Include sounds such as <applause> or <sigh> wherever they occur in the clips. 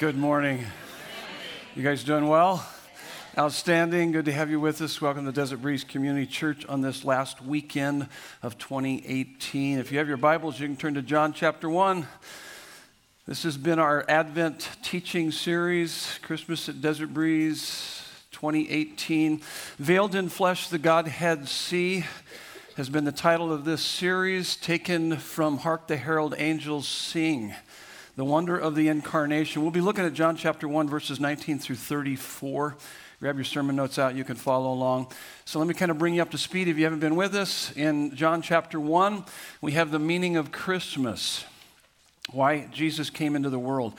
Good morning. You guys doing well? Outstanding. Good to have you with us. Welcome to Desert Breeze Community Church on this last weekend of 2018. If you have your Bibles, you can turn to John chapter 1. This has been our Advent teaching series, Christmas at Desert Breeze 2018. Veiled in Flesh, the Godhead See has been the title of this series, taken from Hark the Herald Angels Sing the wonder of the incarnation. We'll be looking at John chapter 1, verses 19 through 34. Grab your sermon notes out, you can follow along. So let me kind of bring you up to speed if you haven't been with us. In John chapter 1, we have the meaning of Christmas, why Jesus came into the world.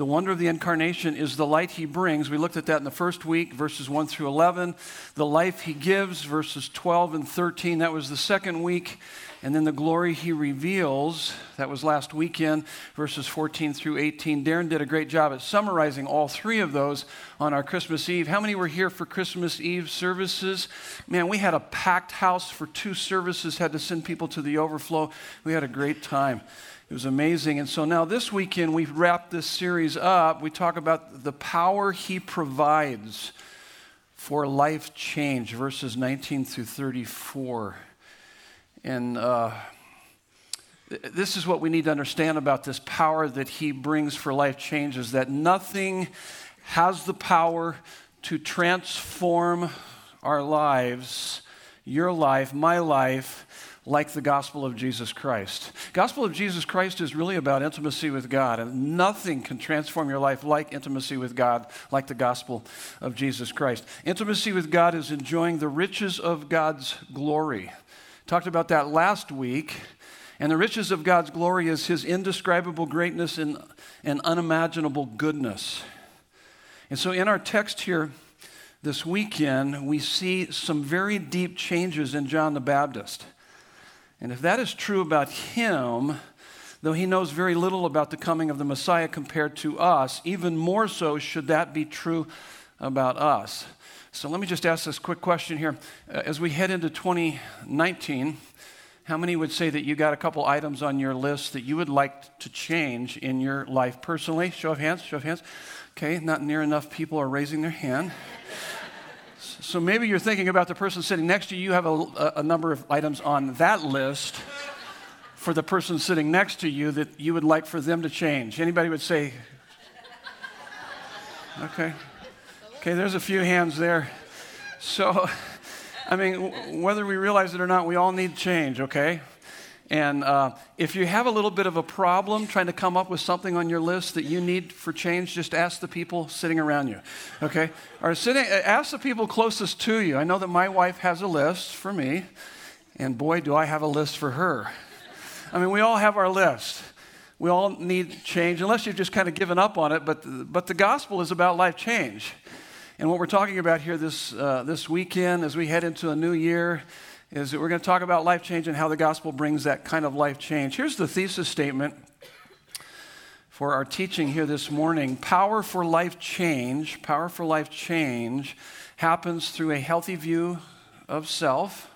The wonder of the incarnation is the light he brings. We looked at that in the first week, verses 1 through 11. The life he gives, verses 12 and 13. That was the second week. And then the glory he reveals, that was last weekend, verses 14 through 18. Darren did a great job at summarizing all three of those on our Christmas Eve. How many were here for Christmas Eve services? Man, we had a packed house for two services, had to send people to the overflow. We had a great time. It was amazing. And so now this weekend, we wrap this series up. We talk about the power he provides for life change, verses 19 through 34. And uh, this is what we need to understand about this power that he brings for life changes that nothing has the power to transform our lives, your life, my life, like the gospel of Jesus Christ. Gospel of Jesus Christ is really about intimacy with God, and nothing can transform your life like intimacy with God, like the gospel of Jesus Christ. Intimacy with God is enjoying the riches of God's glory. Talked about that last week. And the riches of God's glory is his indescribable greatness and, and unimaginable goodness. And so in our text here this weekend, we see some very deep changes in John the Baptist. And if that is true about him, though he knows very little about the coming of the Messiah compared to us, even more so should that be true about us. So let me just ask this quick question here. Uh, as we head into 2019, how many would say that you got a couple items on your list that you would like to change in your life personally? Show of hands, show of hands. Okay, not near enough people are raising their hand. So maybe you're thinking about the person sitting next to you. You have a, a number of items on that list for the person sitting next to you that you would like for them to change. Anybody would say, okay, Okay, there's a few hands there. So, I mean, whether we realize it or not, we all need change, okay? And uh, if you have a little bit of a problem trying to come up with something on your list that you need for change, just ask the people sitting around you, okay? Or sitting, ask the people closest to you. I know that my wife has a list for me, and boy, do I have a list for her. I mean, we all have our list. We all need change, unless you've just kind of given up on it. But, but the gospel is about life change. And what we're talking about here this, uh, this weekend as we head into a new year is that we're going to talk about life change and how the gospel brings that kind of life change. Here's the thesis statement for our teaching here this morning Power for life change, power for life change happens through a healthy view of self.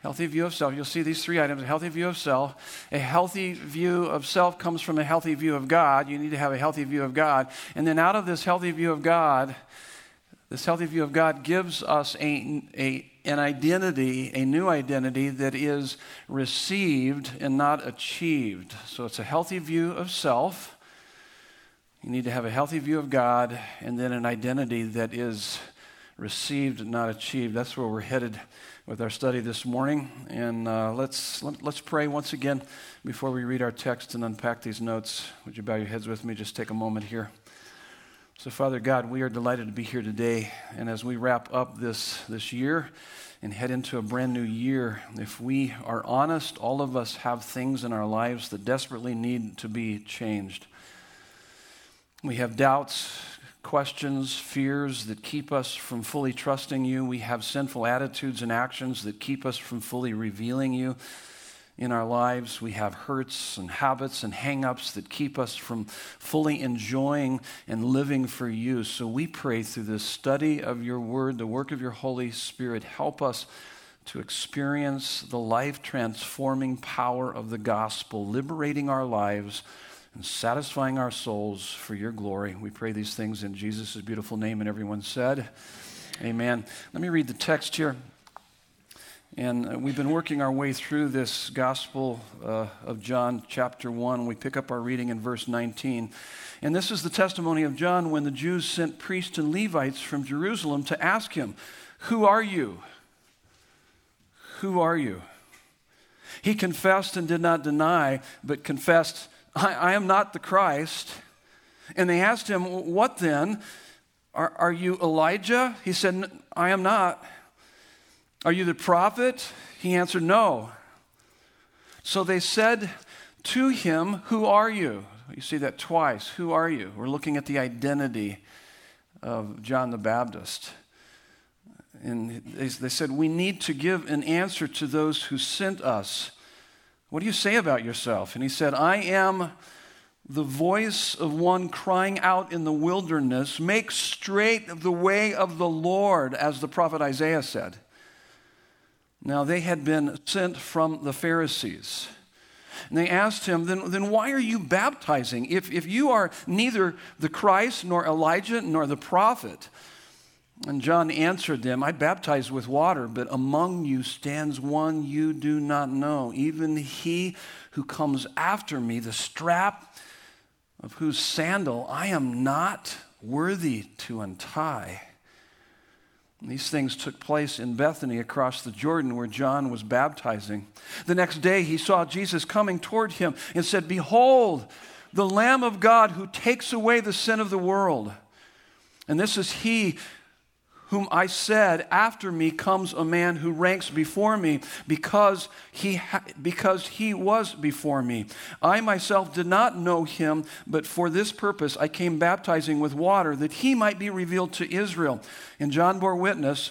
Healthy view of self. You'll see these three items a healthy view of self. A healthy view of self comes from a healthy view of God. You need to have a healthy view of God. And then out of this healthy view of God, this healthy view of God gives us a, a, an identity, a new identity that is received and not achieved. So it's a healthy view of self. You need to have a healthy view of God and then an identity that is received not achieved. That's where we're headed with our study this morning. And uh, let's, let, us let us pray once again before we read our text and unpack these notes. Would you bow your heads with me? Just take a moment here. So, Father God, we are delighted to be here today. And as we wrap up this, this year and head into a brand new year, if we are honest, all of us have things in our lives that desperately need to be changed. We have doubts, questions, fears that keep us from fully trusting you. We have sinful attitudes and actions that keep us from fully revealing you in our lives. We have hurts and habits and hangups that keep us from fully enjoying and living for you. So we pray through this study of your word, the work of your Holy Spirit, help us to experience the life transforming power of the gospel, liberating our lives and satisfying our souls for your glory. We pray these things in Jesus' beautiful name. And everyone said, Amen. Let me read the text here. And uh, we've been working our way through this Gospel uh, of John, chapter 1. We pick up our reading in verse 19. And this is the testimony of John when the Jews sent priests and Levites from Jerusalem to ask him, Who are you? Who are you? He confessed and did not deny, but confessed, I, I am not the Christ. And they asked him, What then? Are, are you Elijah? He said, I am not. Are you the prophet? He answered, No. So they said to him, Who are you? You see that twice. Who are you? We're looking at the identity of John the Baptist. And they said, We need to give an answer to those who sent us. What do you say about yourself? And he said, I am the voice of one crying out in the wilderness, Make straight the way of the Lord, as the prophet Isaiah said. Now, they had been sent from the Pharisees. And they asked him, then, then why are you baptizing? If, if you are neither the Christ, nor Elijah, nor the prophet. And John answered them, I baptize with water, but among you stands one you do not know, even he who comes after me, the strap of whose sandal I am not worthy to untie. These things took place in Bethany across the Jordan where John was baptizing. The next day he saw Jesus coming toward him and said, Behold, the Lamb of God who takes away the sin of the world. And this is he whom I said, After me comes a man who ranks before me because he, ha- because he was before me. I myself did not know him, but for this purpose I came baptizing with water that he might be revealed to Israel. And John bore witness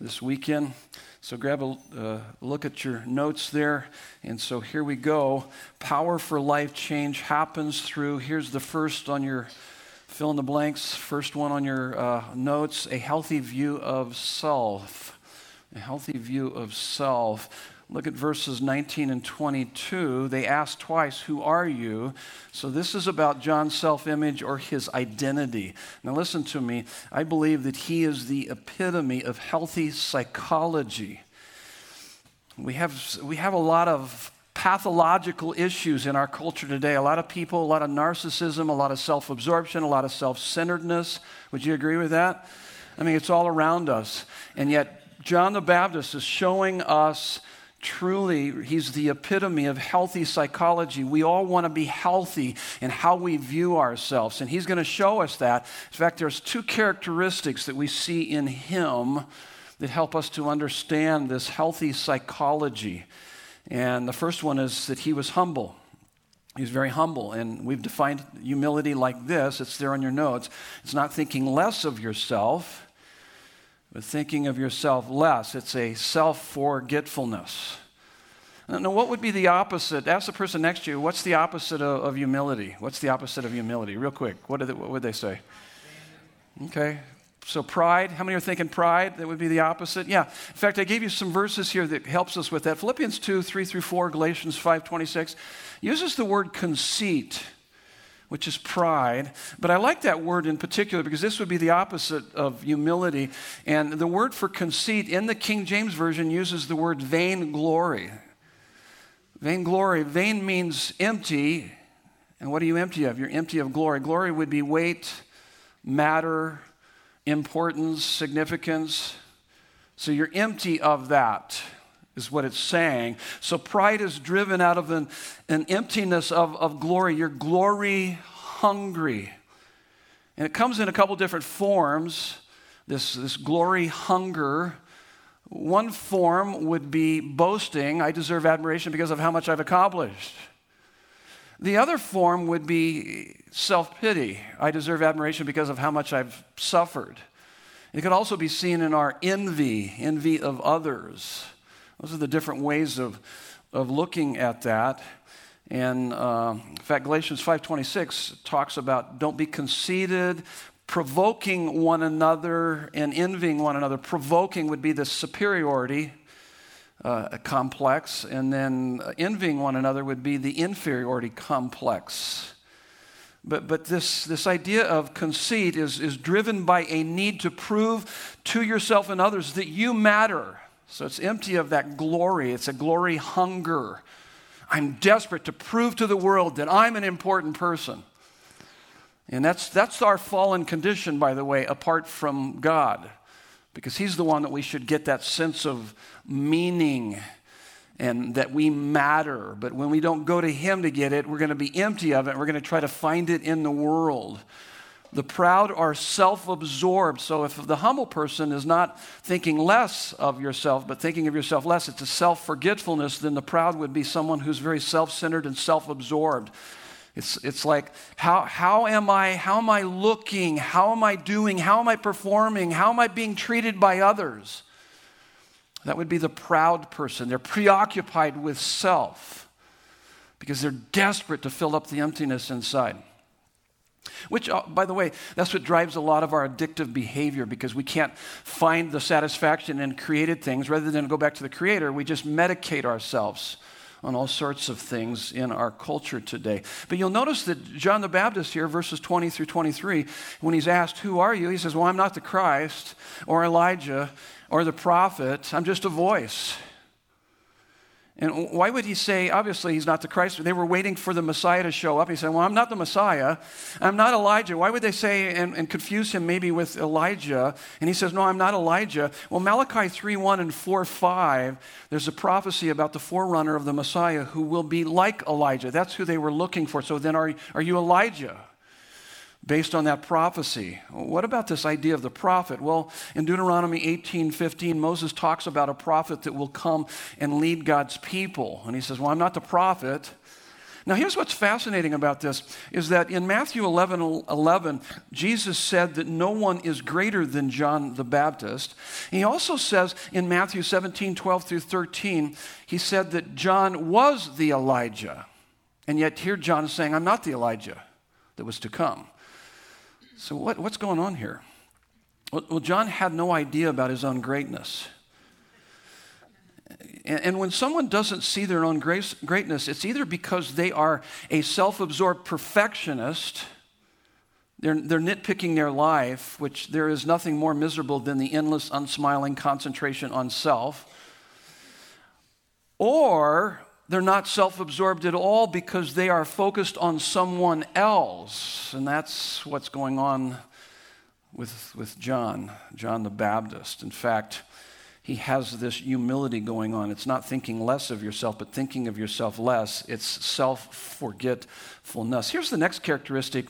this weekend. So grab a uh, look at your notes there. And so here we go. Power for life change happens through, here's the first on your fill in the blanks, first one on your uh, notes a healthy view of self. A healthy view of self. Look at verses 19 and 22. They ask twice, Who are you? So this is about John's self image or his identity. Now, listen to me. I believe that he is the epitome of healthy psychology. We have, we have a lot of pathological issues in our culture today. A lot of people, a lot of narcissism, a lot of self absorption, a lot of self centeredness. Would you agree with that? I mean, it's all around us. And yet, John the Baptist is showing us truly, he's the epitome of healthy psychology. We all want to be healthy in how we view ourselves, and he's going to show us that. In fact, there's two characteristics that we see in him that help us to understand this healthy psychology. And the first one is that he was humble. He was very humble, and we've defined humility like this. It's there on your notes. It's not thinking less of yourself but thinking of yourself less. It's a self forgetfulness. Now, what would be the opposite? Ask the person next to you, what's the opposite of, of humility? What's the opposite of humility? Real quick, what, they, what would they say? Okay, so pride, how many are thinking pride? That would be the opposite? Yeah. In fact, I gave you some verses here that helps us with that. Philippians 2, 3 through 4, Galatians 5, 26, uses the word conceit which is pride. But I like that word in particular because this would be the opposite of humility. And the word for conceit in the King James Version uses the word vainglory. Vainglory. Vain means empty. And what are you empty of? You're empty of glory. Glory would be weight, matter, importance, significance. So you're empty of that is what it's saying. So pride is driven out of an, an emptiness of, of glory. You're glory hungry. And it comes in a couple different forms, this, this glory hunger. One form would be boasting. I deserve admiration because of how much I've accomplished. The other form would be self pity. I deserve admiration because of how much I've suffered. It could also be seen in our envy, envy of others. Those are the different ways of, of looking at that. And uh, in fact, Galatians 5:26 talks about don't be conceited, provoking one another and envying one another. Provoking would be the superiority uh, complex, and then envying one another would be the inferiority complex. But, but this, this idea of conceit is, is driven by a need to prove to yourself and others that you matter. So it's empty of that glory, it's a glory hunger. I'm desperate to prove to the world that I'm an important person. And that's, that's our fallen condition, by the way, apart from God, because He's the one that we should get that sense of meaning and that we matter. But when we don't go to Him to get it, we're going to be empty of it. We're going to try to find it in the world. The proud are self absorbed. So if the humble person is not thinking less of yourself, but thinking of yourself less, it's a self forgetfulness, then the proud would be someone who's very self centered and self absorbed. It's, it's like, how, how, am I, how am I looking? How am I doing? How am I performing? How am I being treated by others? That would be the proud person. They're preoccupied with self because they're desperate to fill up the emptiness inside. Which, uh, by the way, that's what drives a lot of our addictive behavior because we can't find the satisfaction in created things. Rather than go back to the Creator, we just medicate ourselves on all sorts of things in our culture today. But you'll notice that John the Baptist here, verses 20 through 23, when he's asked, Who are you? He says, Well, I'm not the Christ or Elijah or the prophet, I'm just a voice. And why would he say, obviously, he's not the Christ? They were waiting for the Messiah to show up. He said, Well, I'm not the Messiah. I'm not Elijah. Why would they say and, and confuse him maybe with Elijah? And he says, No, I'm not Elijah. Well, Malachi 3 1 and 4 5, there's a prophecy about the forerunner of the Messiah who will be like Elijah. That's who they were looking for. So then, are, are you Elijah? Based on that prophecy. What about this idea of the prophet? Well, in Deuteronomy 18 15, Moses talks about a prophet that will come and lead God's people. And he says, Well, I'm not the prophet. Now, here's what's fascinating about this is that in Matthew 11 11, Jesus said that no one is greater than John the Baptist. He also says in Matthew 17 12 through 13, he said that John was the Elijah. And yet, here John is saying, I'm not the Elijah that was to come. So, what, what's going on here? Well, John had no idea about his own greatness. And when someone doesn't see their own grace, greatness, it's either because they are a self absorbed perfectionist, they're, they're nitpicking their life, which there is nothing more miserable than the endless, unsmiling concentration on self, or they're not self absorbed at all because they are focused on someone else. And that's what's going on with, with John, John the Baptist. In fact, he has this humility going on. It's not thinking less of yourself, but thinking of yourself less. It's self forgetfulness. Here's the next characteristic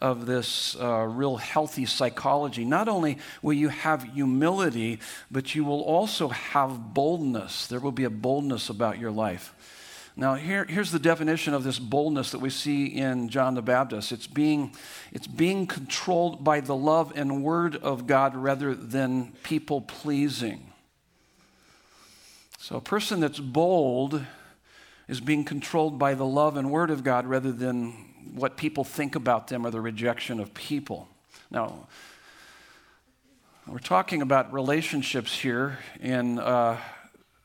of this uh, real healthy psychology. Not only will you have humility, but you will also have boldness. There will be a boldness about your life. Now, here, here's the definition of this boldness that we see in John the Baptist it's being, it's being controlled by the love and word of God rather than people pleasing. So, a person that's bold is being controlled by the love and word of God rather than what people think about them or the rejection of people. Now, we're talking about relationships here in. Uh,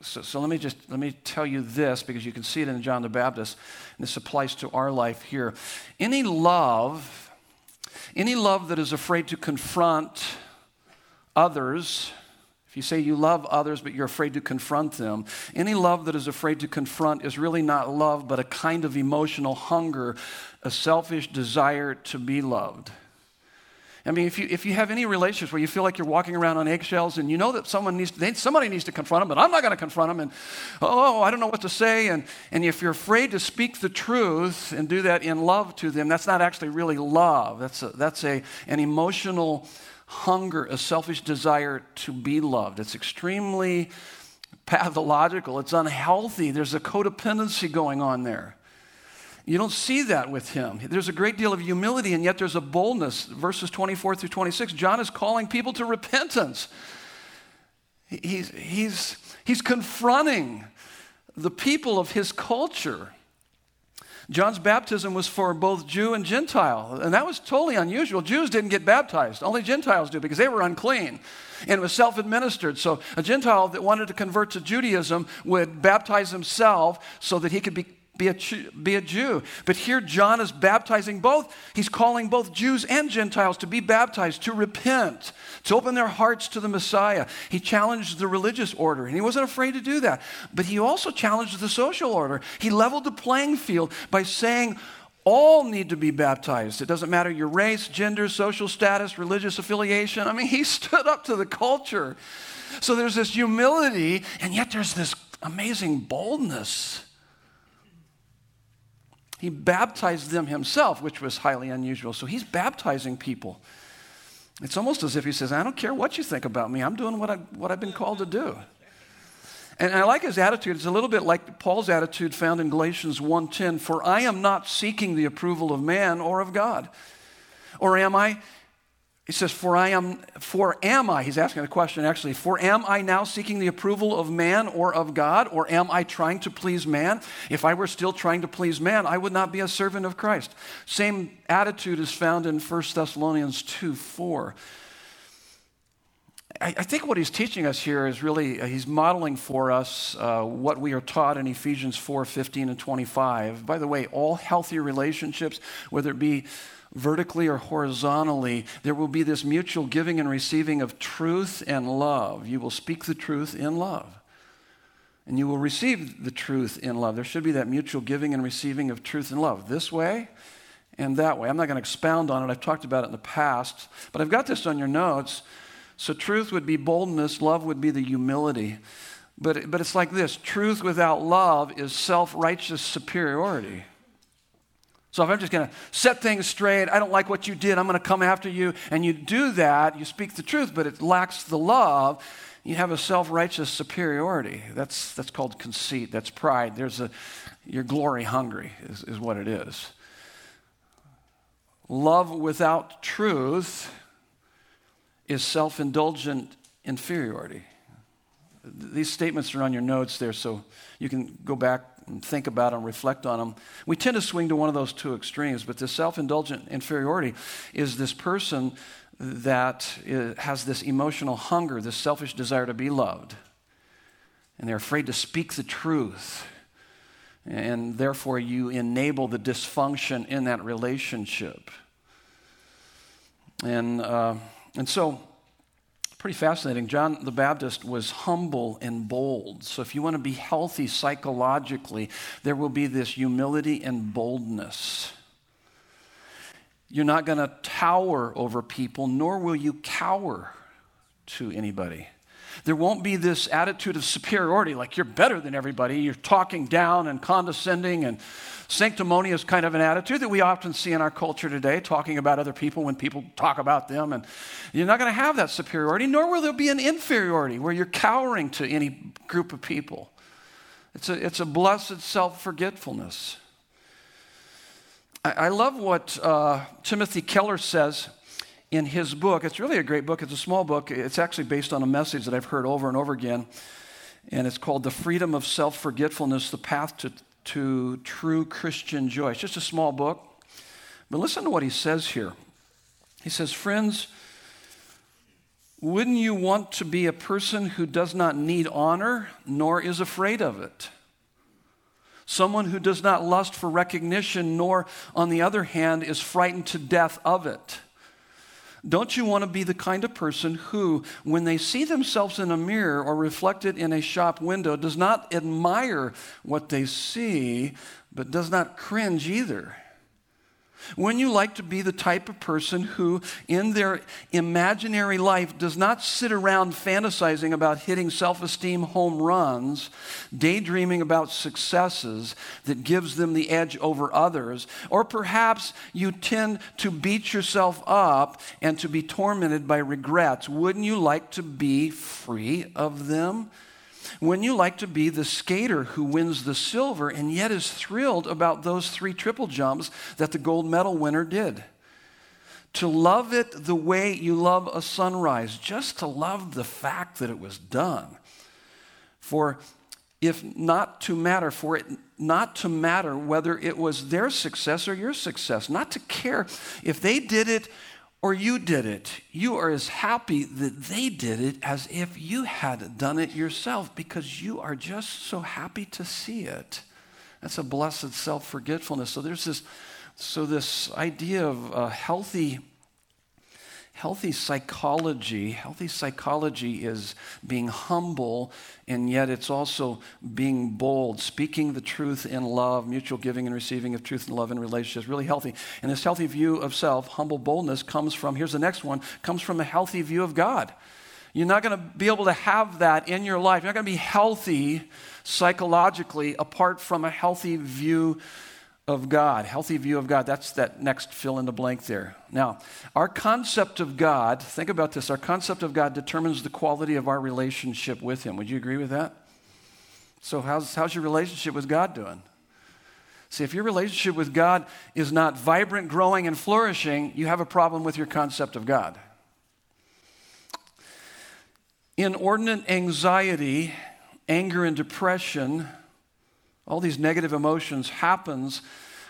so, so, let me just let me tell you this because you can see it in John the Baptist, and this applies to our life here. Any love, any love that is afraid to confront others, if you say you love others but you're afraid to confront them, any love that is afraid to confront is really not love, but a kind of emotional hunger, a selfish desire to be loved. I mean, if you, if you have any relationships where you feel like you're walking around on eggshells and you know that someone needs to, somebody needs to confront them, but I'm not going to confront them, and oh, I don't know what to say, and, and if you're afraid to speak the truth and do that in love to them, that's not actually really love. That's, a, that's a, an emotional hunger, a selfish desire to be loved. It's extremely pathological, it's unhealthy. There's a codependency going on there. You don't see that with him. There's a great deal of humility, and yet there's a boldness. Verses 24 through 26, John is calling people to repentance. He's, he's, he's confronting the people of his culture. John's baptism was for both Jew and Gentile, and that was totally unusual. Jews didn't get baptized, only Gentiles do because they were unclean. And it was self administered. So a Gentile that wanted to convert to Judaism would baptize himself so that he could be be a, be a Jew. But here, John is baptizing both. He's calling both Jews and Gentiles to be baptized, to repent, to open their hearts to the Messiah. He challenged the religious order, and he wasn't afraid to do that. But he also challenged the social order. He leveled the playing field by saying, all need to be baptized. It doesn't matter your race, gender, social status, religious affiliation. I mean, he <laughs> stood up to the culture. So there's this humility, and yet there's this amazing boldness. He baptized them himself, which was highly unusual. So he's baptizing people. It's almost as if he says, I don't care what you think about me, I'm doing what, I, what I've been called to do. And I like his attitude. It's a little bit like Paul's attitude found in Galatians 1:10, for I am not seeking the approval of man or of God. Or am I he says, For I am, for am I, he's asking the question actually, for am I now seeking the approval of man or of God, or am I trying to please man? If I were still trying to please man, I would not be a servant of Christ. Same attitude is found in 1 Thessalonians 2 4. I, I think what he's teaching us here is really, uh, he's modeling for us uh, what we are taught in Ephesians 4 15 and 25. By the way, all healthy relationships, whether it be vertically or horizontally, there will be this mutual giving and receiving of truth and love. You will speak the truth in love. And you will receive the truth in love. There should be that mutual giving and receiving of truth and love. This way and that way. I'm not going to expound on it. I've talked about it in the past. But I've got this on your notes. So, truth would be boldness, love would be the humility. But, but it's like this truth without love is self righteous superiority. So if I'm just going to set things straight, I don't like what you did, I'm going to come after you, and you do that, you speak the truth, but it lacks the love, you have a self righteous superiority. That's, that's called conceit, that's pride. There's a, you're glory hungry, is, is what it is. Love without truth is self indulgent inferiority. These statements are on your notes there, so you can go back and think about them, reflect on them. We tend to swing to one of those two extremes, but this self indulgent inferiority is this person that has this emotional hunger, this selfish desire to be loved. And they're afraid to speak the truth. And therefore, you enable the dysfunction in that relationship. And, uh, and so, pretty fascinating. John the Baptist was humble and bold. So, if you want to be healthy psychologically, there will be this humility and boldness. You're not going to tower over people, nor will you cower to anybody. There won't be this attitude of superiority, like you're better than everybody. You're talking down and condescending and sanctimonious kind of an attitude that we often see in our culture today, talking about other people when people talk about them. And you're not going to have that superiority, nor will there be an inferiority where you're cowering to any group of people. It's a, it's a blessed self forgetfulness. I, I, love what uh, Timothy Keller says in his book. It's really a great book. It's a small book. It's actually based on a message that I've heard over and over again. And it's called The Freedom of Self Forgetfulness The Path to, to True Christian Joy. It's just a small book. But listen to what he says here. He says, Friends, wouldn't you want to be a person who does not need honor nor is afraid of it? Someone who does not lust for recognition, nor, on the other hand, is frightened to death of it. Don't you want to be the kind of person who, when they see themselves in a mirror or reflected in a shop window, does not admire what they see, but does not cringe either? When you like to be the type of person who, in their imaginary life, does not sit around fantasizing about hitting self esteem home runs, daydreaming about successes that gives them the edge over others, or perhaps you tend to beat yourself up and to be tormented by regrets, wouldn't you like to be free of them? Wouldn't you like to be the skater who wins the silver and yet is thrilled about those three triple jumps that the gold medal winner did? To love it the way you love a sunrise, just to love the fact that it was done. For if not to matter, for it not to matter whether it was their success or your success, not to care if they did it or you did it. You are as happy that they did it as if you had done it yourself because you are just so happy to see it. That's a blessed self forgetfulness. So there's this, so this idea of a healthy healthy psychology healthy psychology is being humble and yet it's also being bold. Speaking the truth in love mutual giving and receiving of truth and love in relationships really healthy. And this healthy view of self humble boldness comes from here's the next one comes from a healthy view of god. You're not going to be able to have that in your life. You're not going to be healthy psychologically apart from a healthy view of God, healthy view of God. That's that next fill in the blank there. Now, our concept of God, think about this, our concept of God determines the quality of our relationship with Him. Would you agree with that? So, how's, how's your relationship with God doing? See, if your relationship with God is not vibrant, growing, and flourishing, you have a problem with your concept of God. Inordinate anxiety, anger, and depression all these negative emotions happens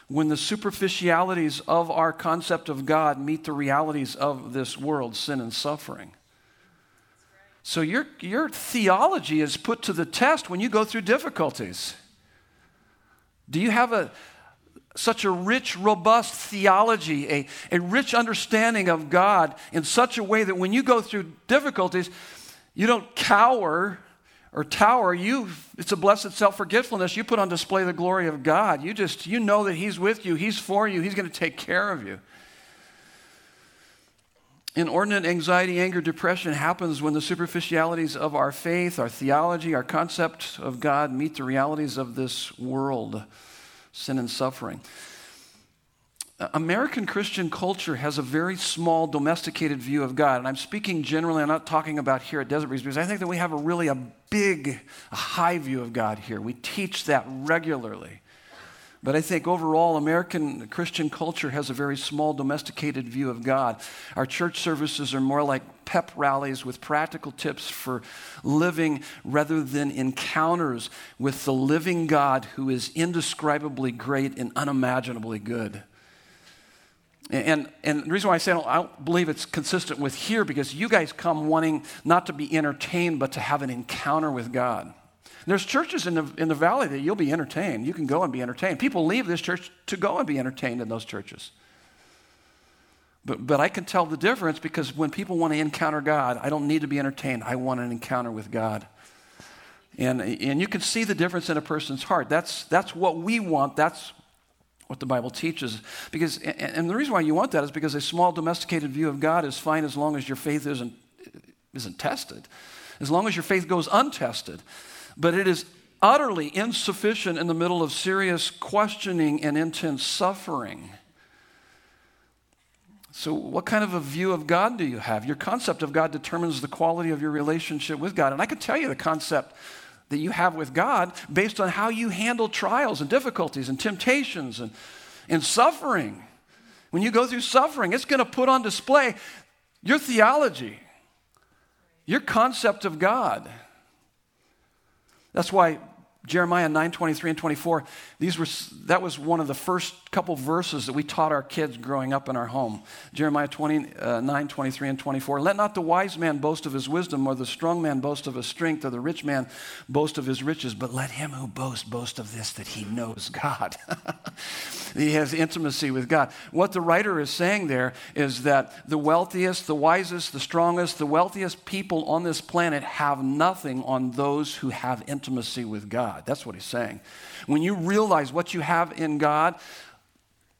when the superficialities of our concept of God meet the realities of this world, sin and suffering. So your, your theology is put to the test when you go through difficulties. Do you have a, such a rich, robust theology, a, a rich understanding of God in such a way that when you go through difficulties, you don't cower or tower, you it's a blessed self-forgetfulness. You put on display the glory of God. You just you know that He's with you, He's for you, He's going to take care of you. Inordinate anxiety, anger, depression happens when the superficialities of our faith, our theology, our concept of God meet the realities of this world, sin and suffering. American Christian culture has a very small domesticated view of God. And I'm speaking generally, I'm not talking about here at Desert Breeze, because I think that we have a really a big, a high view of God here. We teach that regularly. But I think overall, American Christian culture has a very small domesticated view of God. Our church services are more like pep rallies with practical tips for living rather than encounters with the living God who is indescribably great and unimaginably good. And, and the reason why I say I don't, I don't, believe it's consistent with here because you guys come wanting not to be entertained, but to have an encounter with God. There's churches in the, in the valley that you'll be entertained. You can go and be entertained. People leave this church to go and be entertained in those churches. But, but I can tell the difference because when people want to encounter God, I don't need to be entertained. I want an encounter with God. And, and you can see the difference in a person's heart. That's, that's what we want. That's what the Bible teaches. Because, and the reason why you want that is because a small domesticated view of God is fine as long as your faith isn't, isn't tested, as long as your faith goes untested. But it is utterly insufficient in the middle of serious questioning and intense suffering. So, what kind of a view of God do you have? Your concept of God determines the quality of your relationship with God. And I can tell you the concept that you have with God based on how you handle trials and difficulties and temptations and, and suffering. When you go through suffering, it's going to put on display your theology, your concept of God. That's why Jeremiah 9 23 and 24, these were, that was one of the first couple verses that we taught our kids growing up in our home. Jeremiah 29 uh, 23 and 24. Let not the wise man boast of his wisdom, or the strong man boast of his strength, or the rich man boast of his riches, but let him who boasts boast of this that he knows God. <laughs> he has intimacy with God. What the writer is saying there is that the wealthiest, the wisest, the strongest, the wealthiest people on this planet have nothing on those who have intimacy with God. God. That's what he's saying. When you realize what you have in God,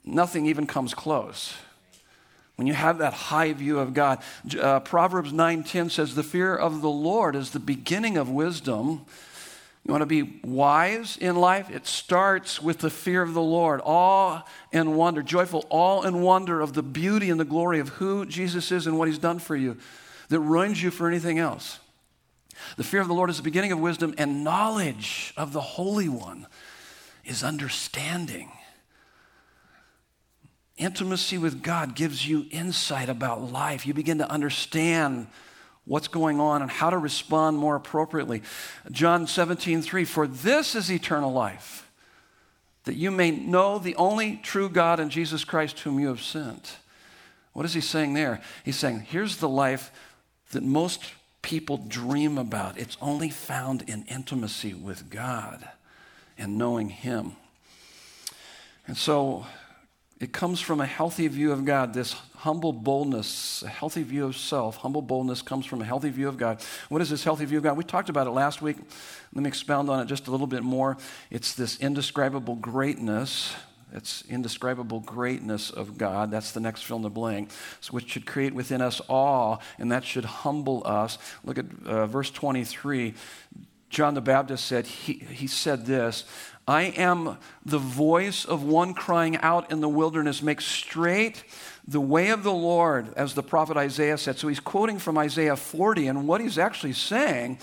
nothing even comes close. When you have that high view of God, uh, Proverbs 9:10 says, "The fear of the Lord is the beginning of wisdom." You want to be wise in life? It starts with the fear of the Lord, awe and wonder, joyful awe and wonder of the beauty and the glory of who Jesus is and what he's done for you that ruins you for anything else. The fear of the Lord is the beginning of wisdom, and knowledge of the Holy One is understanding. Intimacy with God gives you insight about life. You begin to understand what's going on and how to respond more appropriately. John 17, 3 For this is eternal life, that you may know the only true God and Jesus Christ whom you have sent. What is he saying there? He's saying, Here's the life that most people dream about. It's only found in intimacy with God and knowing Him. And so it comes from a healthy view of God, this humble boldness, a healthy view of self. Humble boldness comes from a healthy view of God. What is this healthy view of God? We talked about it last week. Let me expound on it just a little bit more. It's this indescribable greatness. It's indescribable greatness of God. That's the next fill in the blank, so which should create within us awe, and that should humble us. Look at uh, verse 23. John the Baptist said, he, he said this I am the voice of one crying out in the wilderness, make straight the way of the Lord, as the prophet Isaiah said. So he's quoting from Isaiah 40, and what he's actually saying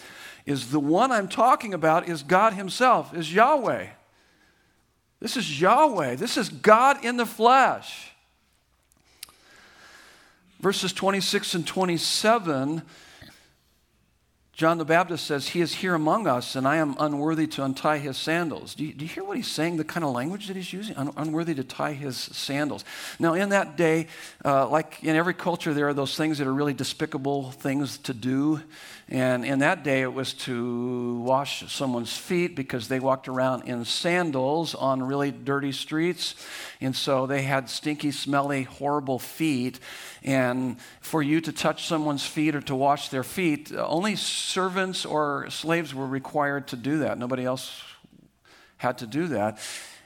is the one I'm talking about is God Himself, is Yahweh. This is Yahweh. This is God in the flesh. Verses 26 and 27 John the Baptist says, He is here among us, and I am unworthy to untie his sandals. Do you, do you hear what he's saying, the kind of language that he's using? Un- unworthy to tie his sandals. Now, in that day, uh, like in every culture, there are those things that are really despicable things to do. And in that day, it was to wash someone's feet because they walked around in sandals on really dirty streets. And so they had stinky, smelly, horrible feet. And for you to touch someone's feet or to wash their feet, only servants or slaves were required to do that. Nobody else had to do that.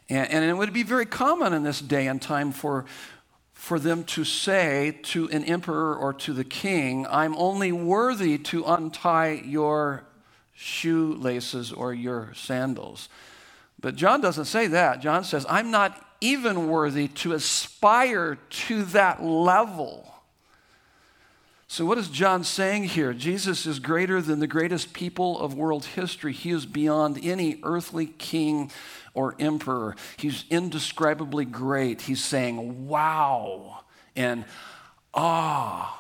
And, and, it would be very common in this day and time for, for them to say to an emperor or to the king, I'm only worthy to untie your shoelaces or your sandals. But John doesn't say that. John says, I'm not even worthy to aspire to that level. So, what is John saying here? Jesus is greater than the greatest people of world history. He is beyond any earthly king or emperor. He's indescribably great. He's saying, wow, and ah.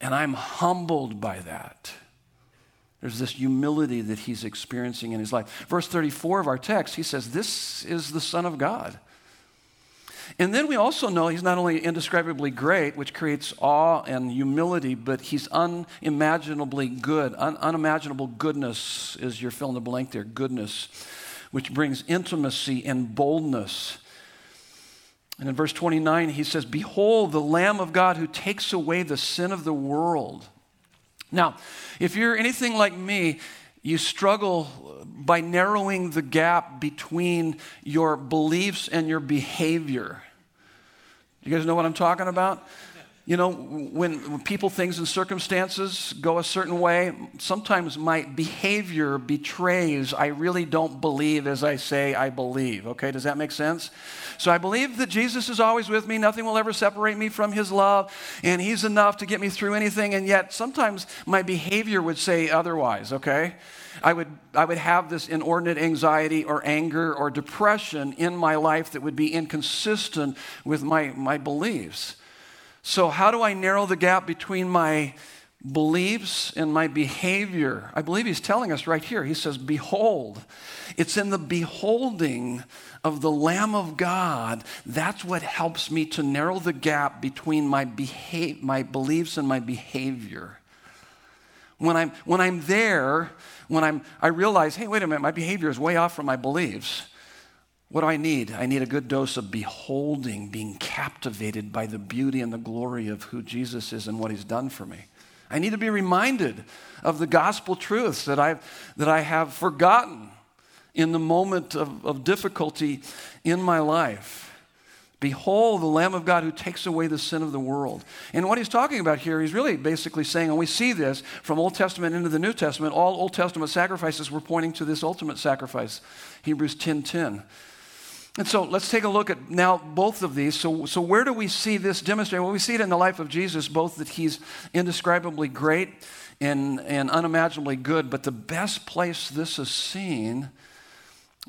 And I'm humbled by that. There's this humility that he's experiencing in his life. Verse 34 of our text, he says, This is the Son of God. And then we also know he's not only indescribably great, which creates awe and humility, but he's unimaginably good. Un- unimaginable goodness is your fill in the blank there, goodness, which brings intimacy and boldness. And in verse 29, he says, Behold, the Lamb of God who takes away the sin of the world. Now, if you're anything like me, you struggle by narrowing the gap between your beliefs and your behavior. You guys know what I'm talking about? You know, when, when, people, things, and circumstances go a certain way, sometimes my behavior betrays I really don't believe as I say I believe. Okay, does that make sense? So I believe that Jesus is always with me. Nothing will ever separate me from his love, and he's enough to get me through anything. And yet, sometimes my behavior would say otherwise, okay? I would, I would have this inordinate anxiety or anger or depression in my life that would be inconsistent with my, my beliefs. So, how do I narrow the gap between my beliefs and my behavior? I believe he's telling us right here. He says, Behold. It's in the beholding of the Lamb of God. That's what helps me to narrow the gap between my, beha- my beliefs and my behavior. When I'm, when I'm there, when I'm, I realize, hey, wait a minute, my behavior is way off from my beliefs. What do I need? I need a good dose of beholding, being captivated by the beauty and the glory of who Jesus is and what he's done for me. I need to be reminded of the gospel truths that, I've, that I have forgotten in the moment of, of difficulty in my life. Behold, the Lamb of God who takes away the sin of the world. And what he's talking about here, he's really basically saying, and we see this from Old Testament into the New Testament, all Old Testament sacrifices were pointing to this ultimate sacrifice, Hebrews 10 10. And so let's take a look at now both of these. So, so where do we see this demonstrated? Well, we see it in the life of Jesus, both that he's indescribably great and, and unimaginably good, but the best place this is seen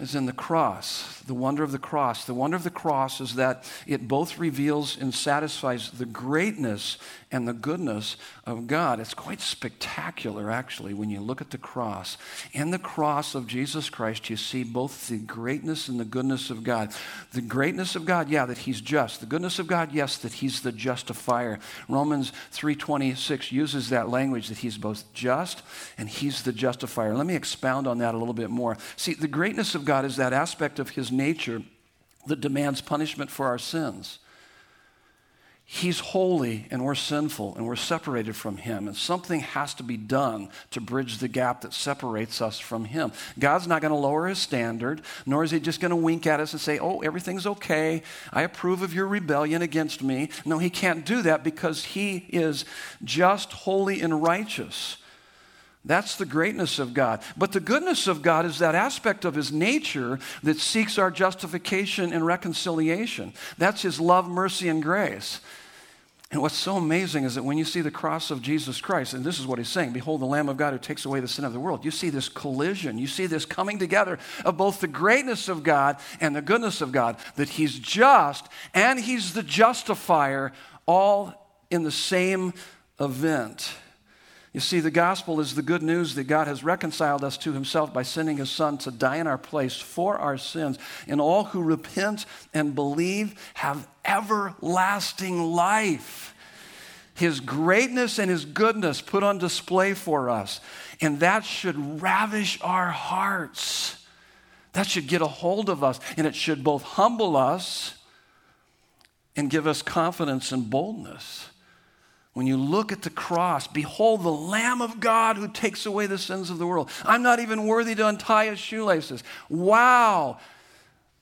is in the cross, the wonder of the cross. The wonder of the cross is that it both reveals and satisfies the greatness and the goodness of God. It's quite spectacular, actually, when you look at the cross. In the cross of Jesus Christ, you see both the greatness and the goodness of God. The greatness of God, yeah, that He's just. The goodness of God, yes, that He's the justifier. Romans 3.26 uses that language that He's both just and He's the justifier. Let me expound on that a little bit more. See, the greatness of God is that aspect of His nature that demands punishment for our sins. He's holy and we're sinful and we're separated from Him. And something has to be done to bridge the gap that separates us from Him. God's not going to lower His standard, nor is He just going to wink at us and say, Oh, everything's okay. I approve of your rebellion against me. No, He can't do that because He is just, holy, and righteous. That's the greatness of God. But the goodness of God is that aspect of His nature that seeks our justification and reconciliation. That's His love, mercy, and grace. And what's so amazing is that when you see the cross of Jesus Christ, and this is what he's saying Behold, the Lamb of God who takes away the sin of the world, you see this collision. You see this coming together of both the greatness of God and the goodness of God, that he's just and he's the justifier, all in the same event. You see, the gospel is the good news that God has reconciled us to himself by sending his son to die in our place for our sins. And all who repent and believe have everlasting life. His greatness and his goodness put on display for us. And that should ravish our hearts. That should get a hold of us. And it should both humble us and give us confidence and boldness. When you look at the cross, behold the Lamb of God who takes away the sins of the world. I'm not even worthy to untie his shoelaces. Wow.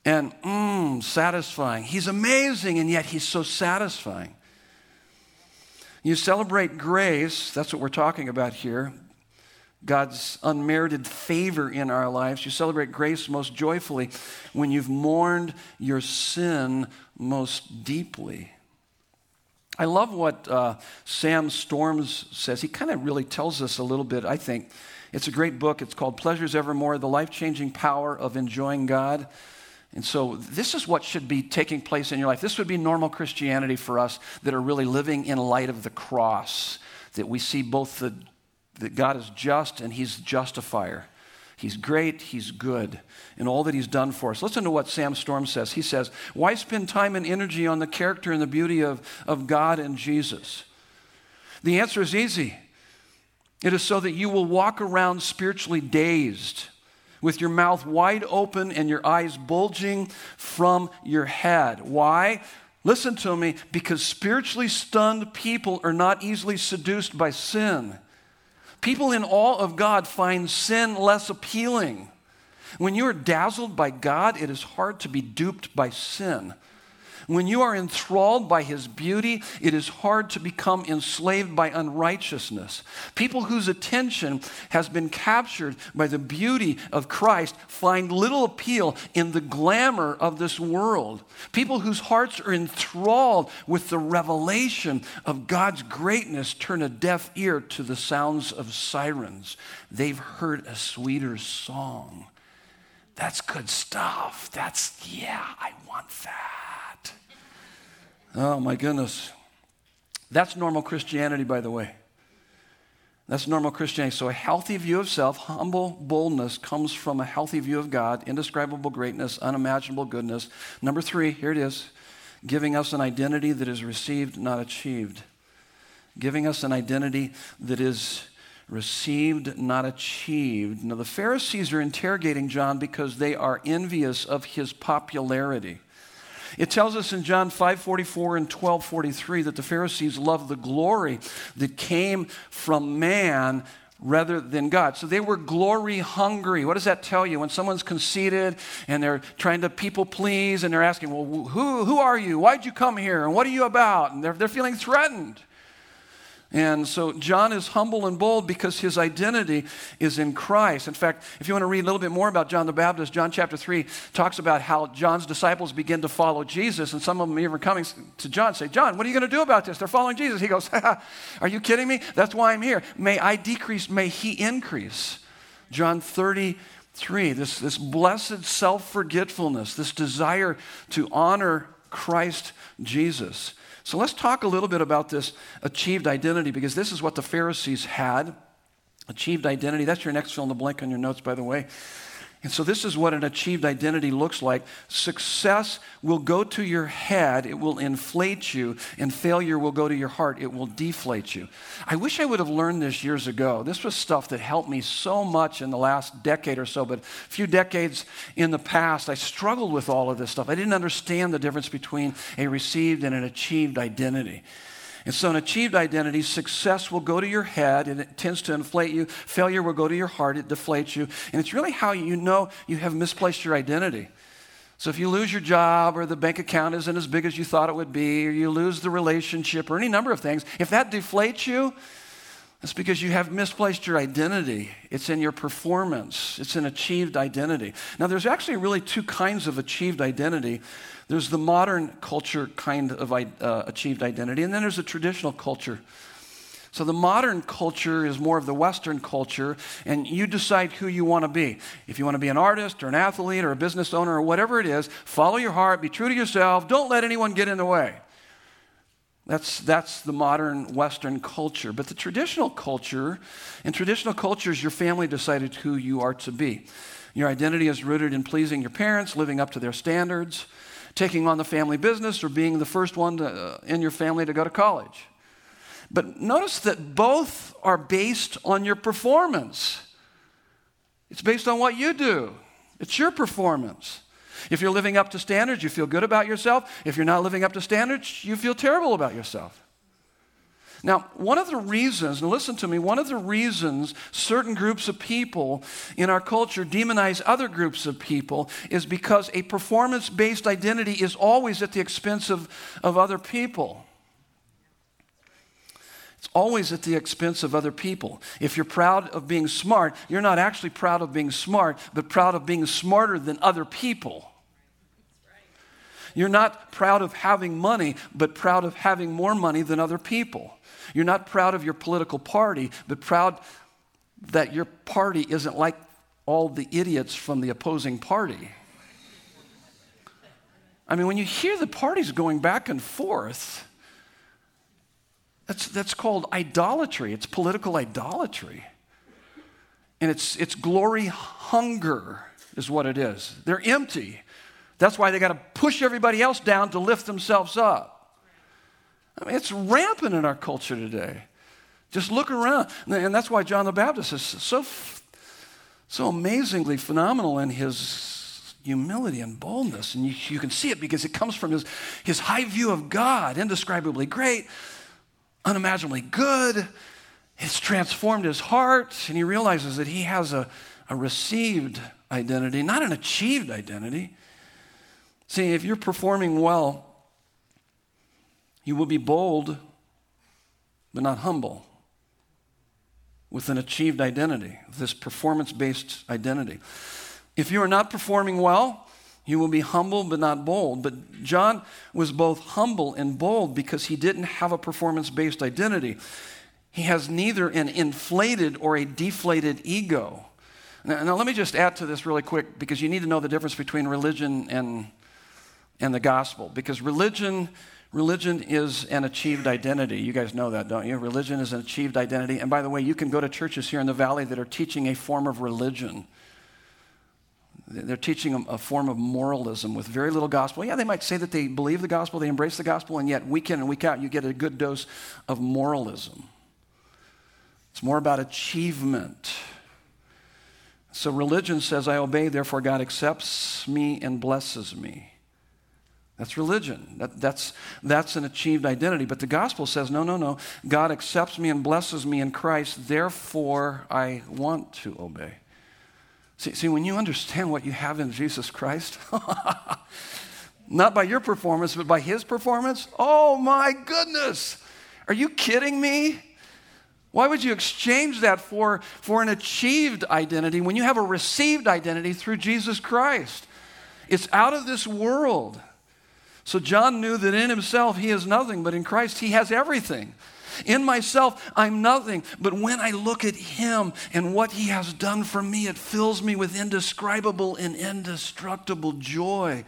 And mmm, satisfying. He's amazing, and yet he's so satisfying. You celebrate grace, that's what we're talking about here. God's unmerited favor in our lives. You celebrate grace most joyfully when you've mourned your sin most deeply. I love what uh, Sam Storms says. He kind of really tells us a little bit, I think. It's a great book. It's called Pleasures Evermore The Life Changing Power of Enjoying God. And so, this is what should be taking place in your life. This would be normal Christianity for us that are really living in light of the cross, that we see both the, that God is just and He's justifier. He's great, He's good, in all that He's done for us. Listen to what Sam Storm says. He says, Why spend time and energy on the character and the beauty of, of God and Jesus? The answer is easy. It is so that you will walk around spiritually dazed, with your mouth wide open and your eyes bulging from your head. Why? Listen to me, because spiritually stunned people are not easily seduced by sin. People in awe of God find sin less appealing. When you are dazzled by God, it is hard to be duped by sin. When you are enthralled by his beauty, it is hard to become enslaved by unrighteousness. People whose attention has been captured by the beauty of Christ find little appeal in the glamour of this world. People whose hearts are enthralled with the revelation of God's greatness turn a deaf ear to the sounds of sirens. They've heard a sweeter song. That's good stuff. That's, yeah, I want that. Oh, my goodness. That's normal Christianity, by the way. That's normal Christianity. So, a healthy view of self, humble boldness comes from a healthy view of God, indescribable greatness, unimaginable goodness. Number three, here it is giving us an identity that is received, not achieved. Giving us an identity that is received, not achieved. Now, the Pharisees are interrogating John because they are envious of his popularity. It tells us in John 5:44 and 12:43 that the Pharisees loved the glory that came from man rather than God. So they were glory hungry. What does that tell you? When someone's conceited and they're trying to people please and they're asking, Well, who, who are you? Why'd you come here? And what are you about? And they're, they're feeling threatened. And so John is humble and bold because his identity is in Christ. In fact, if you want to read a little bit more about John the Baptist, John chapter 3 talks about how John's disciples begin to follow Jesus. And some of them even coming to John say, John, what are you going to do about this? They're following Jesus. He goes, <laughs> Are you kidding me? That's why I'm here. May I decrease, may he increase. John 33, this, this blessed self forgetfulness, this desire to honor Christ Jesus. So let's talk a little bit about this achieved identity because this is what the Pharisees had. Achieved identity. That's your next fill in the blank on your notes, by the way. And so, this is what an achieved identity looks like. Success will go to your head, it will inflate you, and failure will go to your heart, it will deflate you. I wish I would have learned this years ago. This was stuff that helped me so much in the last decade or so, but a few decades in the past, I struggled with all of this stuff. I didn't understand the difference between a received and an achieved identity. And so, an achieved identity, success will go to your head and it tends to inflate you. Failure will go to your heart, it deflates you. And it's really how you know you have misplaced your identity. So, if you lose your job or the bank account isn't as big as you thought it would be, or you lose the relationship or any number of things, if that deflates you, it's because you have misplaced your identity. It's in your performance. It's an achieved identity. Now, there's actually really two kinds of achieved identity. There's the modern culture kind of uh, achieved identity, and then there's a traditional culture. So, the modern culture is more of the Western culture, and you decide who you want to be. If you want to be an artist or an athlete or a business owner or whatever it is, follow your heart, be true to yourself, don't let anyone get in the way. That's, that's the modern Western culture. But the traditional culture, in traditional cultures, your family decided who you are to be. Your identity is rooted in pleasing your parents, living up to their standards, taking on the family business, or being the first one to, uh, in your family to go to college. But notice that both are based on your performance. It's based on what you do, it's your performance. If you're living up to standards, you feel good about yourself. If you're not living up to standards, you feel terrible about yourself. Now, one of the reasons, and listen to me, one of the reasons certain groups of people in our culture demonize other groups of people is because a performance based identity is always at the expense of, of other people. It's always at the expense of other people. If you're proud of being smart, you're not actually proud of being smart, but proud of being smarter than other people. You're not proud of having money, but proud of having more money than other people. You're not proud of your political party, but proud that your party isn't like all the idiots from the opposing party. I mean, when you hear the parties going back and forth, that's, that's called idolatry. It's political idolatry. And it's, it's glory hunger, is what it is. They're empty. That's why they got to push everybody else down to lift themselves up. I mean, it's rampant in our culture today. Just look around. And that's why John the Baptist is so, so amazingly phenomenal in his humility and boldness. And you, you can see it because it comes from his, his high view of God, indescribably great, unimaginably good. It's transformed his heart, and he realizes that he has a, a received identity, not an achieved identity. See, if you're performing well, you will be bold, but not humble, with an achieved identity, this performance based identity. If you are not performing well, you will be humble but not bold. But John was both humble and bold because he didn't have a performance based identity. He has neither an inflated or a deflated ego. Now, now, let me just add to this really quick because you need to know the difference between religion and and the gospel because religion religion is an achieved identity you guys know that don't you religion is an achieved identity and by the way you can go to churches here in the valley that are teaching a form of religion they're teaching a, form of moralism with very little gospel. Yeah, they might say that they believe the gospel, they embrace the gospel, and yet week in and week out, you get a good dose of moralism. It's more about achievement. So religion says, I obey, therefore God accepts me and blesses me. That's religion. That, that's, that's an achieved identity. But the gospel says, no, no, no. God accepts me and blesses me in Christ, therefore I want to obey. See, see when you understand what you have in Jesus Christ, <laughs> not by your performance, but by his performance, oh my goodness. Are you kidding me? Why would you exchange that for, for an achieved identity when you have a received identity through Jesus Christ? It's out of this world. So John knew that in himself he is nothing, but in Christ he has everything. In myself, I'm nothing. But when I look at Him and what He has done for me, it fills me with indescribable and indestructible joy.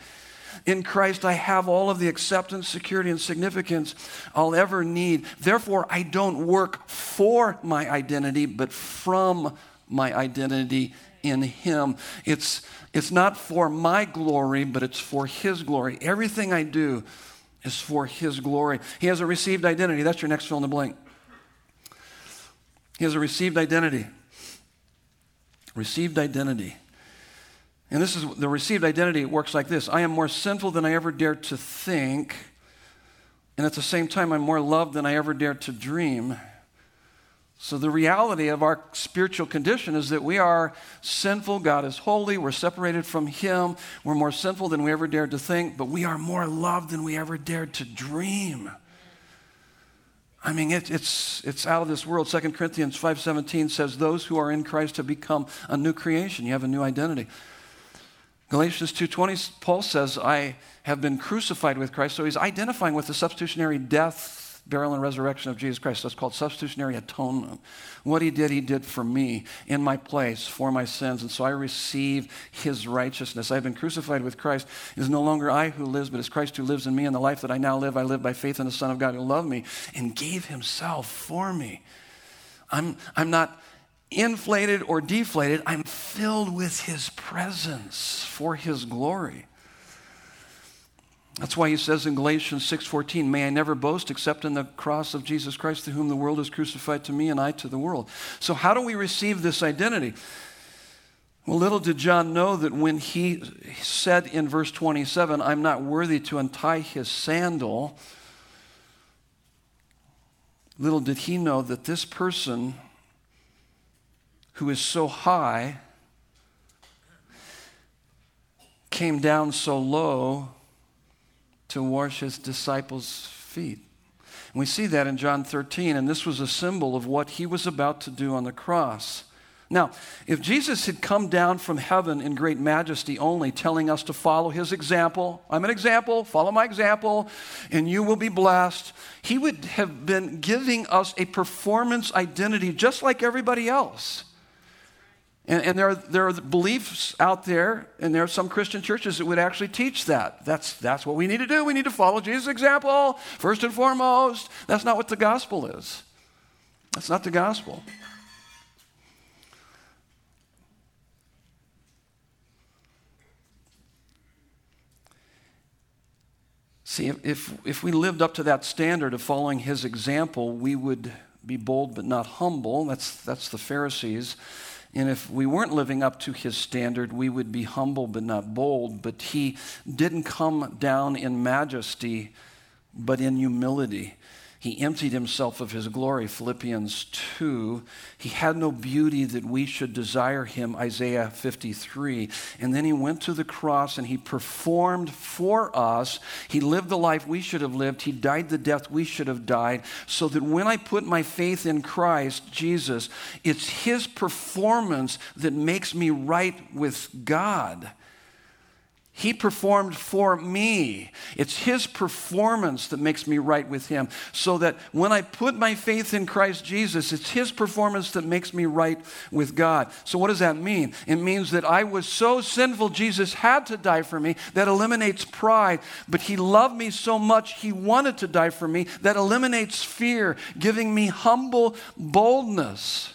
In Christ, I have all of the acceptance, security, and significance I'll ever need. Therefore, I don't work for my identity, but from my identity in Him. It's, it's not for my glory, but it's for His glory. Everything I do is for His glory. He has a received identity. That's your next fill in the blank. He has a received identity. Received identity. And this is the received identity works like this I am more sinful than I ever dared to think. And at the same time, I'm more loved than I ever dared to dream. So, the reality of our spiritual condition is that we are sinful. God is holy. We're separated from Him. We're more sinful than we ever dared to think, but we are more loved than we ever dared to dream. I mean, it, it's, it's out of this world. 2 Corinthians 5.17 says, those who are in Christ have become a new creation. You have a new identity. Galatians 2.20, Paul says, I have been crucified with Christ. So he's identifying with the substitutionary death burial, and resurrection of Jesus Christ. That's called substitutionary atonement. What he did, he did for me in my place for my sins. And so I receive his righteousness. I've been crucified with Christ. It is no longer I who lives, but it's Christ who lives in me. And the life that I now live, I live by faith in the Son of God who loved me and gave himself for me. I'm, I'm not inflated or deflated. I'm filled with his presence for his glory. That's why he says in Galatians 6:14, "May I never boast except in the cross of Jesus Christ, to whom the world is crucified to me and I to the world." So how do we receive this identity? Well, little did John know that when he said in verse 27, "I'm not worthy to untie his sandal," little did he know that this person who is so high came down so low to wash his disciples' feet. And we see that in John 13, and this was a symbol of what he was about to do on the cross. Now, if Jesus had come down from heaven in great majesty only, telling us to follow his example, I'm an example, follow my example, and you will be blessed, he would have been giving us a performance identity just like everybody else. And, and, there, are, there are beliefs out there, and there are some Christian churches that would actually teach that. That's, that's what we need to do. We need to follow Jesus' example, first and foremost. That's not what the gospel is. That's not the gospel. See, if, if we lived up to that standard of following his example, we would be bold but not humble. That's, that's the Pharisees. And if we weren't living up to his standard, we would be humble but not bold. But he didn't come down in majesty, but in humility. He emptied himself of his glory, Philippians 2. He had no beauty that we should desire him, Isaiah 53. And then he went to the cross and he performed for us. He lived the life we should have lived. He died the death we should have died. So that when I put my faith in Christ, Jesus, it's his performance that makes me right with God. He performed for me. It's His performance that makes me right with Him. So that when I put my faith in Christ Jesus, it's His performance that makes me right with God. So, what does that mean? It means that I was so sinful, Jesus had to die for me. That eliminates pride. But He loved me so much, He wanted to die for me. That eliminates fear, giving me humble boldness.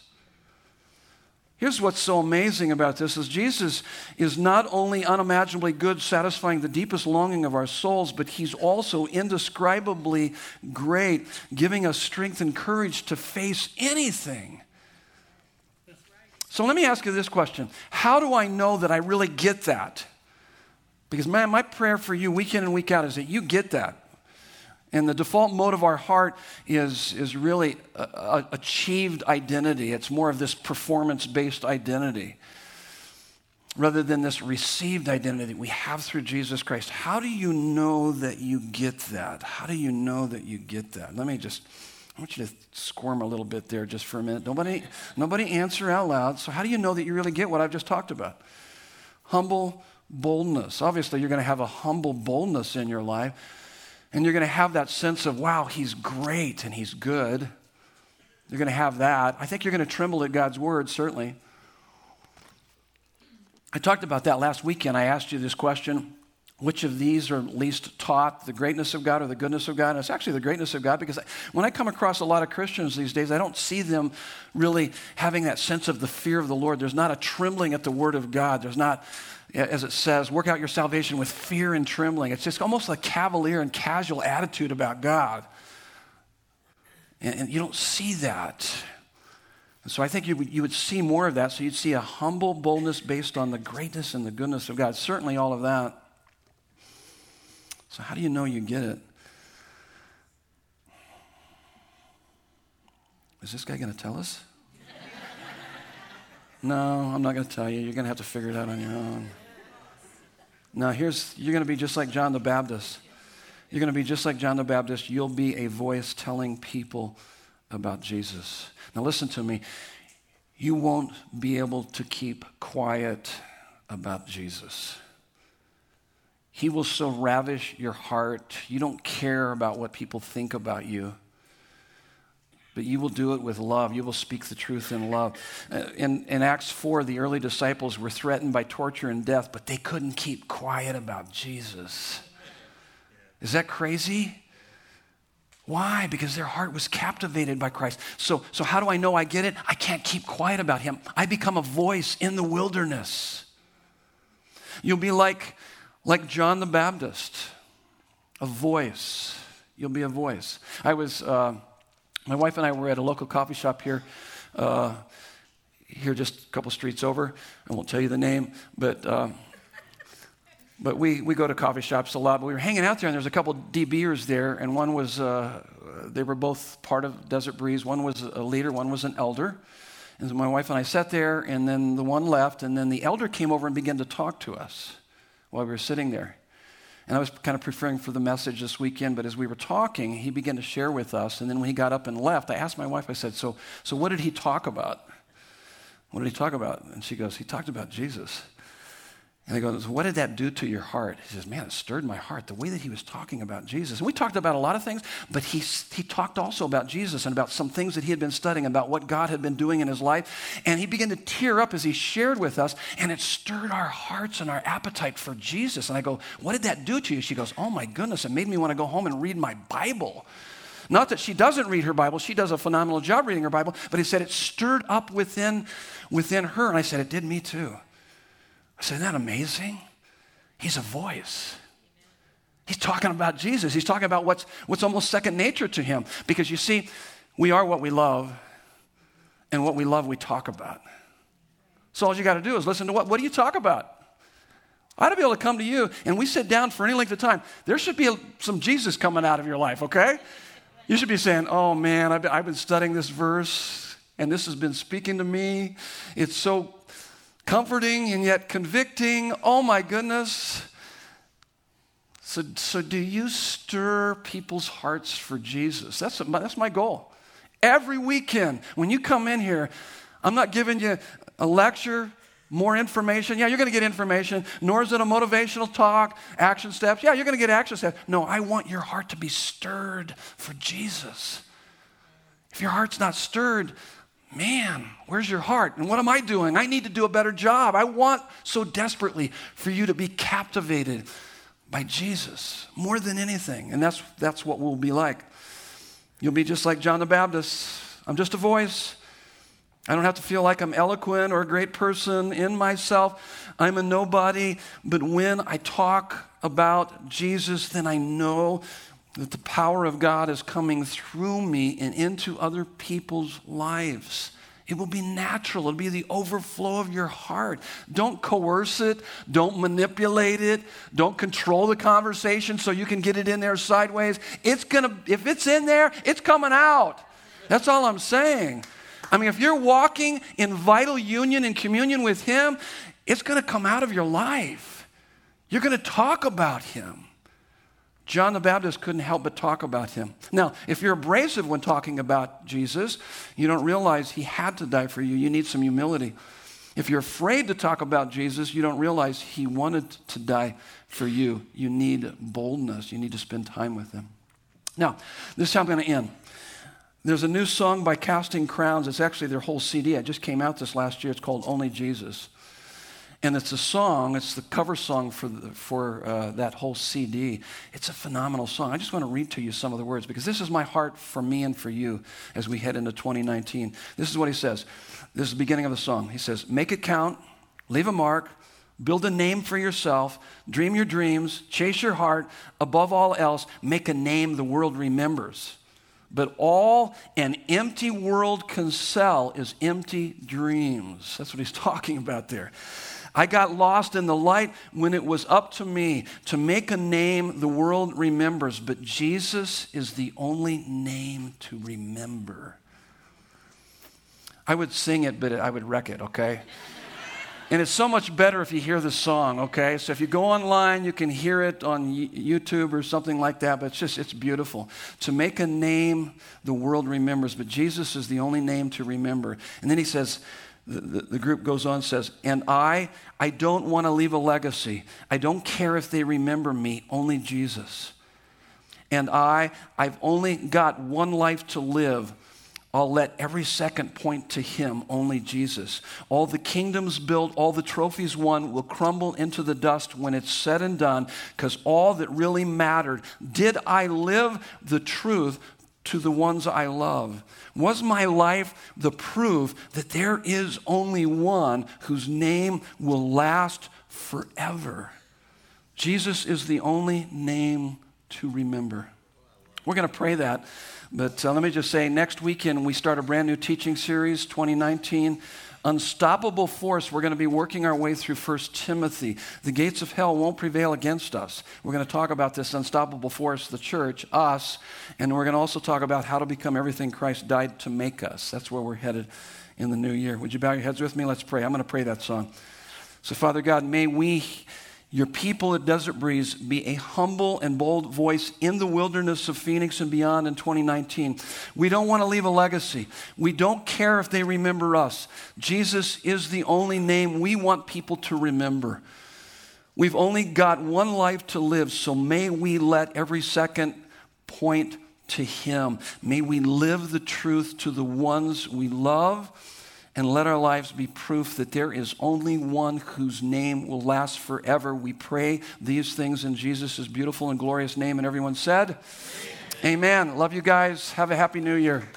Here's what's so amazing about this is Jesus is not only unimaginably good, satisfying the deepest longing of our souls, but he's also indescribably great, giving us strength and courage to face anything. So let me ask you this question. How do I know that I really get that? Because man, my prayer for you week in and week out is that you get that. And the default mode of our heart is, is really a, a achieved identity. It's more of this performance based identity rather than this received identity we have through Jesus Christ. How do you know that you get that? How do you know that you get that? Let me just I want you to squirm a little bit there just for a minute. Nobody, nobody answer out loud. So, how do you know that you really get what I've just talked about? Humble boldness. Obviously, you're going to have a humble boldness in your life, and you're going to have that sense of, wow, he's great and he's good. You're going to have that. I think you're going to tremble at God's word, certainly. I talked about that last weekend. I asked you this question which of these are least taught, the greatness of God or the goodness of God? And it's actually the greatness of God because when I come across a lot of Christians these days, I don't see them really having that sense of the fear of the Lord. There's not a trembling at the word of God. There's not, as it says, work out your salvation with fear and trembling. It's just almost a cavalier and casual attitude about God. And, and you don't see that. And so I think you you would see more of that. So you'd see a humble boldness based on the greatness and the goodness of God. Certainly all of that. So, how do you know you get it? Is this guy going to tell us? No, I'm not going to tell you. You're going to have to figure it out on your own. Now, here's you're going to be just like John the Baptist. You're going to be just like John the Baptist. You'll be a voice telling people about Jesus. Now, listen to me. You won't be able to keep quiet about Jesus. He will so ravish your heart. You don't care about what people think about you, but you will do it with love. You will speak the truth in love. Uh, in, in Acts 4, the early disciples were threatened by torture and death, but they couldn't keep quiet about Jesus. Is that crazy? Why? Because their heart was captivated by Christ. So, so how do I know I get it? I can't keep quiet about him. I become a voice in the wilderness. You'll be like like John the Baptist, a voice. You'll be a voice. I was, uh, my wife and I were at a local coffee shop here, uh, here just a couple streets over. I won't tell you the name, but. Uh, but we, we go to coffee shops a lot. But we were hanging out there, and there was a couple DBers there, and one was, uh, they were both part of Desert Breeze. One was a leader, one was an elder. And so my wife and I sat there, and then the one left, and then the elder came over and began to talk to us while we were sitting there. And I was kind of preparing for the message this weekend, but as we were talking, he began to share with us. And then when he got up and left, I asked my wife, I said, So, so what did he talk about? What did he talk about? And she goes, He talked about Jesus. And he goes, What did that do to your heart? He says, Man, it stirred my heart. The way that he was talking about Jesus. And we talked about a lot of things, but he, he talked also about Jesus and about some things that he had been studying, about what God had been doing in his life. And he began to tear up as he shared with us, and it stirred our hearts and our appetite for Jesus. And I go, What did that do to you? She goes, Oh my goodness, it made me want to go home and read my Bible. Not that she doesn't read her Bible, she does a phenomenal job reading her Bible, but he said it stirred up within, within her. And I said, It did me too. I said, Isn't that amazing? He's a voice. He's talking about Jesus. He's talking about what's, what's almost second nature to him. Because you see, we are what we love, and what we love, we talk about. So all you got to do is listen to what, what do you talk about? I ought to be able to come to you and we sit down for any length of time. There should be a, some Jesus coming out of your life, okay? You should be saying, Oh man, I've been, I've been studying this verse and this has been speaking to me. It's so comforting and yet convicting. Oh my goodness. So, so do you stir people's hearts for Jesus? That's, that's my goal. Every weekend, when you come in here, I'm not giving you a lecture, more information. Yeah, you're going to get information, nor is it a motivational talk, action steps. Yeah, you're going to get action steps. No, I want your heart to be stirred for Jesus. If your heart's not stirred, man, where's your heart? And what am I doing? I need to do a better job. I want so desperately for you to be captivated by Jesus more than anything. And that's, that's what we'll be like. You'll be just like John the Baptist. I'm just a voice. I don't have to feel like I'm eloquent or a great person in myself. I'm a nobody. But when I talk about Jesus, then I know that the power of God is coming through me and into other people's lives. It will be natural. It'll be the overflow of your heart. Don't coerce it. Don't manipulate it. Don't control the conversation so you can get it in there sideways. It's gonna, if it's in there, it's coming out. That's all I'm saying. I mean, if you're walking in vital union and communion with Him, it's gonna come out of your life. You're gonna talk about Him. John the Baptist couldn't help but talk about him. Now, if you're abrasive when talking about Jesus, you don't realize he had to die for you. You need some humility. If you're afraid to talk about Jesus, you don't realize he wanted to die for you. You need boldness. You need to spend time with him. Now, this is how I'm going to end. There's a new song by Casting Crowns. It's actually their whole CD. It just came out this last year. It's called Only Jesus. And it's a song, it's the cover song for, the, for uh, that whole CD. It's a phenomenal song. I just want to read to you some of the words because this is my heart for me and for you as we head into 2019. This is what he says. This is the beginning of the song. He says, Make it count, leave a mark, build a name for yourself, dream your dreams, chase your heart. Above all else, make a name the world remembers. But all an empty world can sell is empty dreams. That's what he's <laughs> talking about there. I got lost in the light when it was up to me to make a name the world remembers, but Jesus is the only name to remember. I would sing it, but I would wreck it, okay? And it's so much better if you hear the song, okay? So if you go online, you can hear it on YouTube or something like that, but it's just, it's beautiful. To make a name the world remembers, but Jesus is the only name to remember. And then he says, the, the, group goes on says, and I, I don't want to leave a legacy. I don't care if they remember me, only Jesus. And I, I've only got one life to live. I'll let every second point to Him, only Jesus. All the kingdoms built, all the trophies won will crumble into the dust when it's said and done, because all that really mattered did I live the truth to the ones I love? Was my life the proof that there is only one whose name will last forever? Jesus is the only name to remember. We're going to pray that. But uh, let me just say, next weekend we start a brand new teaching series, 2019. Unstoppable force. We're going to be working our way through 1 Timothy. The gates of hell won't prevail against us. We're going to talk about this unstoppable force, the church, us, and we're going to also talk about how to become everything Christ died to make us. That's where we're headed in the new year. Would you bow your heads with me? Let's pray. I'm going to pray that song. So, Father God, may we your people at Desert Breeze be a humble and bold voice in the wilderness of Phoenix and beyond in 2019. We don't want to leave a legacy. We don't care if they remember us. Jesus is the only name we want people to remember. We've only got one life to live, so may we let every second point to Him. May we live the truth to the ones we love and let our lives be proof that there is only one whose name will last forever. We pray these things in Jesus' beautiful and glorious name. And everyone said, Amen. Amen. Love you guys. Have a happy new year.